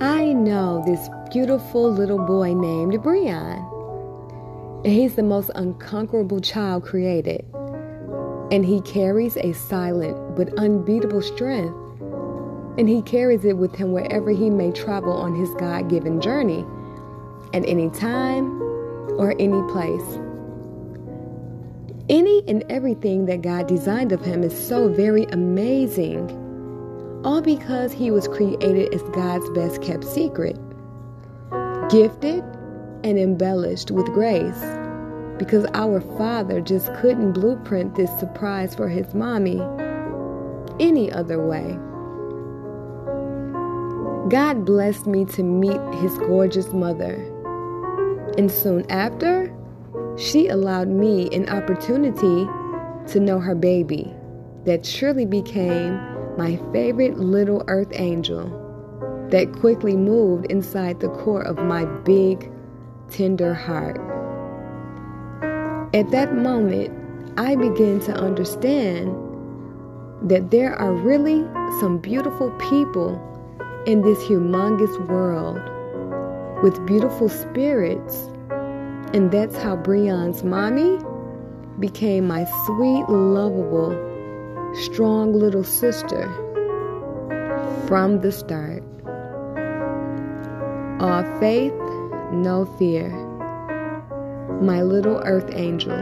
I know this beautiful little boy named Breon. He's the most unconquerable child created. And he carries a silent but unbeatable strength. And he carries it with him wherever he may travel on his God given journey, at any time or any place. Any and everything that God designed of him is so very amazing, all because he was created as God's best kept secret, gifted and embellished with grace, because our Father just couldn't blueprint this surprise for his mommy any other way. God blessed me to meet his gorgeous mother, and soon after, she allowed me an opportunity to know her baby that surely became my favorite little earth angel that quickly moved inside the core of my big, tender heart. At that moment, I began to understand that there are really some beautiful people in this humongous world with beautiful spirits and that's how Breon's mommy became my sweet, lovable, strong little sister from the start. All faith, no fear. My little earth angel.